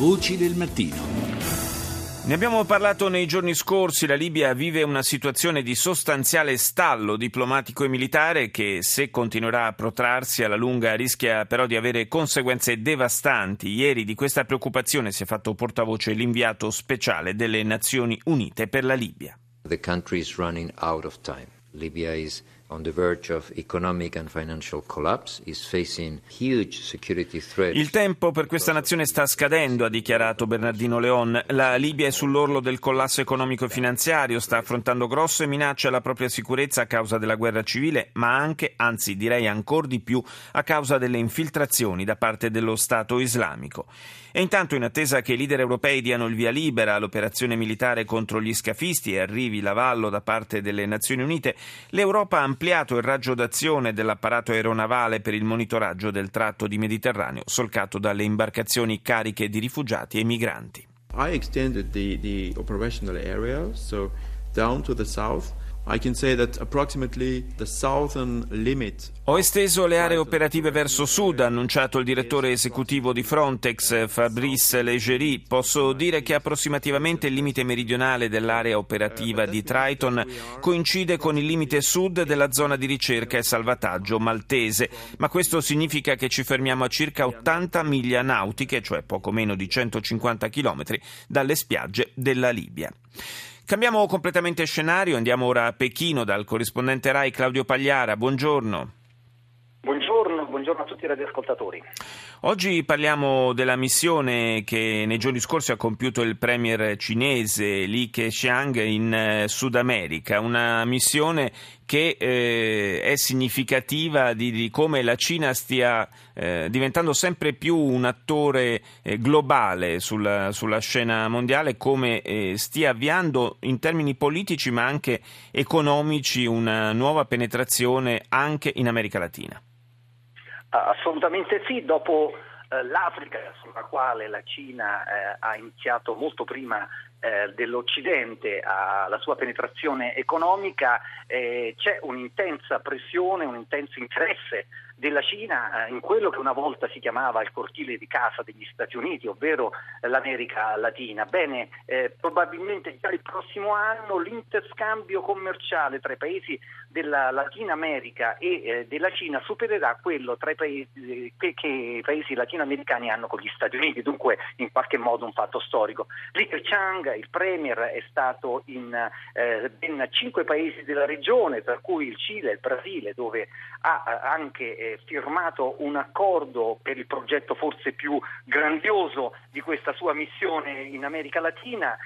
Voci del mattino. Ne abbiamo parlato nei giorni scorsi, la Libia vive una situazione di sostanziale stallo diplomatico e militare che se continuerà a protrarsi alla lunga rischia però di avere conseguenze devastanti. Ieri di questa preoccupazione si è fatto portavoce l'inviato speciale delle Nazioni Unite per la Libia. The country is running out of time. Libya is Il tempo per questa nazione sta scadendo, ha dichiarato Bernardino Leon. La Libia è sull'orlo del collasso economico e finanziario, sta affrontando grosse minacce alla propria sicurezza a causa della guerra civile, ma anche, anzi direi ancora di più, a causa delle infiltrazioni da parte dello Stato islamico. E intanto, in attesa che i leader europei diano il via libera all'operazione militare contro gli scafisti e arrivi l'avallo da parte delle Nazioni Unite, l'Europa ha ampliato il raggio d'azione dell'apparato aeronavale per il monitoraggio del tratto di Mediterraneo solcato dalle imbarcazioni cariche di rifugiati e migranti. I extended the, the operational area, so down to the south. Ho esteso le aree operative verso sud, ha annunciato il direttore esecutivo di Frontex, Fabrice Leggeri. Posso dire che approssimativamente il limite meridionale dell'area operativa di Triton coincide con il limite sud della zona di ricerca e salvataggio maltese, ma questo significa che ci fermiamo a circa 80 miglia nautiche, cioè poco meno di 150 chilometri, dalle spiagge della Libia. Cambiamo completamente scenario, andiamo ora a Pechino dal corrispondente RAI Claudio Pagliara. Buongiorno. Buongiorno, a tutti i radioascoltatori. Oggi parliamo della missione che nei giorni scorsi ha compiuto il premier cinese Li Keqiang in eh, Sud America, una missione che eh, è significativa di, di, come la Cina stia eh, diventando sempre più un attore eh, globale sulla, sulla, scena mondiale, come eh, stia avviando in termini politici ma anche economici una nuova penetrazione anche in America Latina. Assolutamente sì, dopo eh, l'Africa sulla quale la Cina eh, ha iniziato molto prima eh, dell'Occidente alla sua penetrazione economica eh, c'è un'intensa pressione, un intenso interesse della Cina eh, in quello che una volta si chiamava il cortile di casa degli Stati Uniti, ovvero l'America Latina. Bene, eh, probabilmente già il prossimo anno l'interscambio commerciale tra i paesi della Latina America e eh, della Cina supererà quello paesi che, che, i paesi latinoamericani hanno con gli Stati Uniti, dunque in qualche modo un fatto storico. Li Keqiang, il premier, è stato in eh, ben cinque paesi della regione, tra cui il Cile il Brasile, dove ha anche firmato un accordo per il progetto forse più grandioso di questa sua missione in America Latina,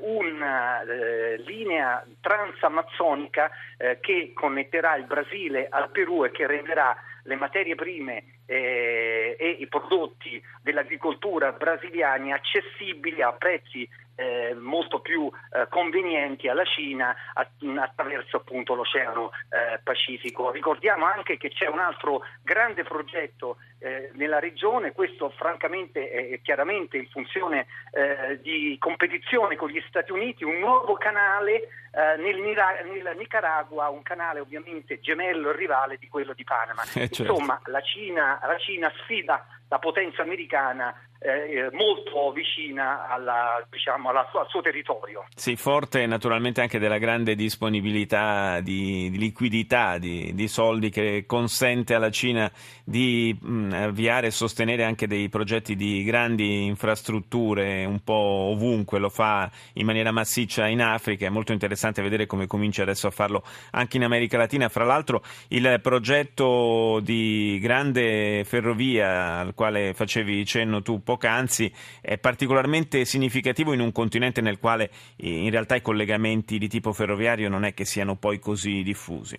una eh, linea transamazzonica eh, che connetterà il Brasile al Perù e che renderà le materie prime eh, e i prodotti dell'agricoltura brasiliani accessibili a prezzi eh, molto più eh, convenienti alla Cina attraverso appunto l'Oceano eh, Pacifico. Ricordiamo anche che c'è un altro grande progetto eh, nella regione, questo francamente è chiaramente in funzione eh, di competizione con gli Stati Uniti, un nuovo canale eh, nel, nel, Nicaragua, un canale ovviamente gemello e rivale di quello di Panama. Certo. Insomma, la Cina, la Cina sfida la potenza americana eh, molto vicina alla, diciamo, alla sua, al suo territorio. Sì, forte naturalmente anche della grande disponibilità di, di liquidità, di, di, soldi che consente alla Cina di mh, avviare e sostenere anche dei progetti di grandi infrastrutture un po' ovunque, lo fa in maniera massiccia in Africa, è molto interessante vedere come comincia adesso a farlo anche in America Latina. Fra l'altro il progetto di grande ferrovia al quale facevi cenno tu poc'anzi è particolarmente significativo in un continente nel quale in realtà i collegamenti di tipo ferroviario non è che siano poi così diffusi.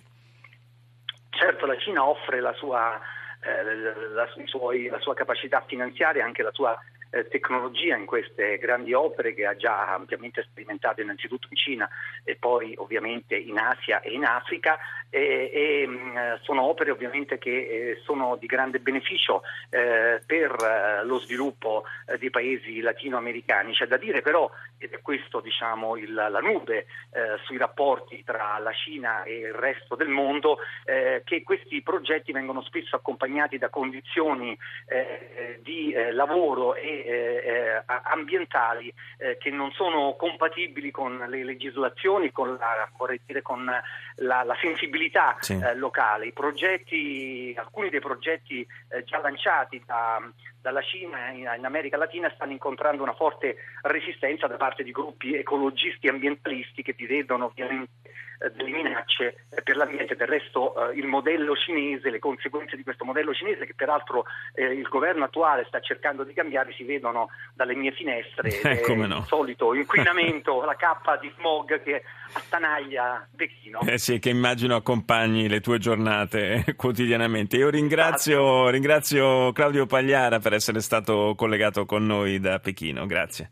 Certo, la Cina offre la sua, eh, la, suoi, la sua capacità finanziaria, anche la sua eh, tecnologia in queste grandi opere che ha già ampiamente sperimentato innanzitutto in Cina e poi ovviamente in Asia e in Africa e, e mh, mm, sono opere ovviamente che eh, sono di grande beneficio eh, per eh, lo sviluppo eh, dei paesi latinoamericani. C'è da dire però, ed è questo diciamo, il, la nube eh, sui rapporti tra la Cina e il resto del mondo, che questi progetti vengono spesso accompagnati da condizioni di lavoro e eh, eh, ambientali eh, che non sono compatibili con le legislazioni, con la, dire, con la, la sensibilità sì. Locale. Progetti, alcuni dei progetti già lanciati da, dalla Cina in, in, America Latina stanno incontrando una forte resistenza da parte di gruppi ecologisti e ambientalisti che vi vedono ovviamente delle minacce eh, per l'ambiente. Del resto eh, il modello cinese, le conseguenze di questo modello cinese che peraltro il governo attuale sta cercando di cambiare si vedono dalle mie finestre. Eh, no. Il solito inquinamento, la cappa di smog che attanaglia Pechino. Eh sì, che immagino accompagni le tue giornate quotidianamente. Io ringrazio, ringrazio Claudio Pagliara per essere stato collegato con noi da Pechino. Grazie.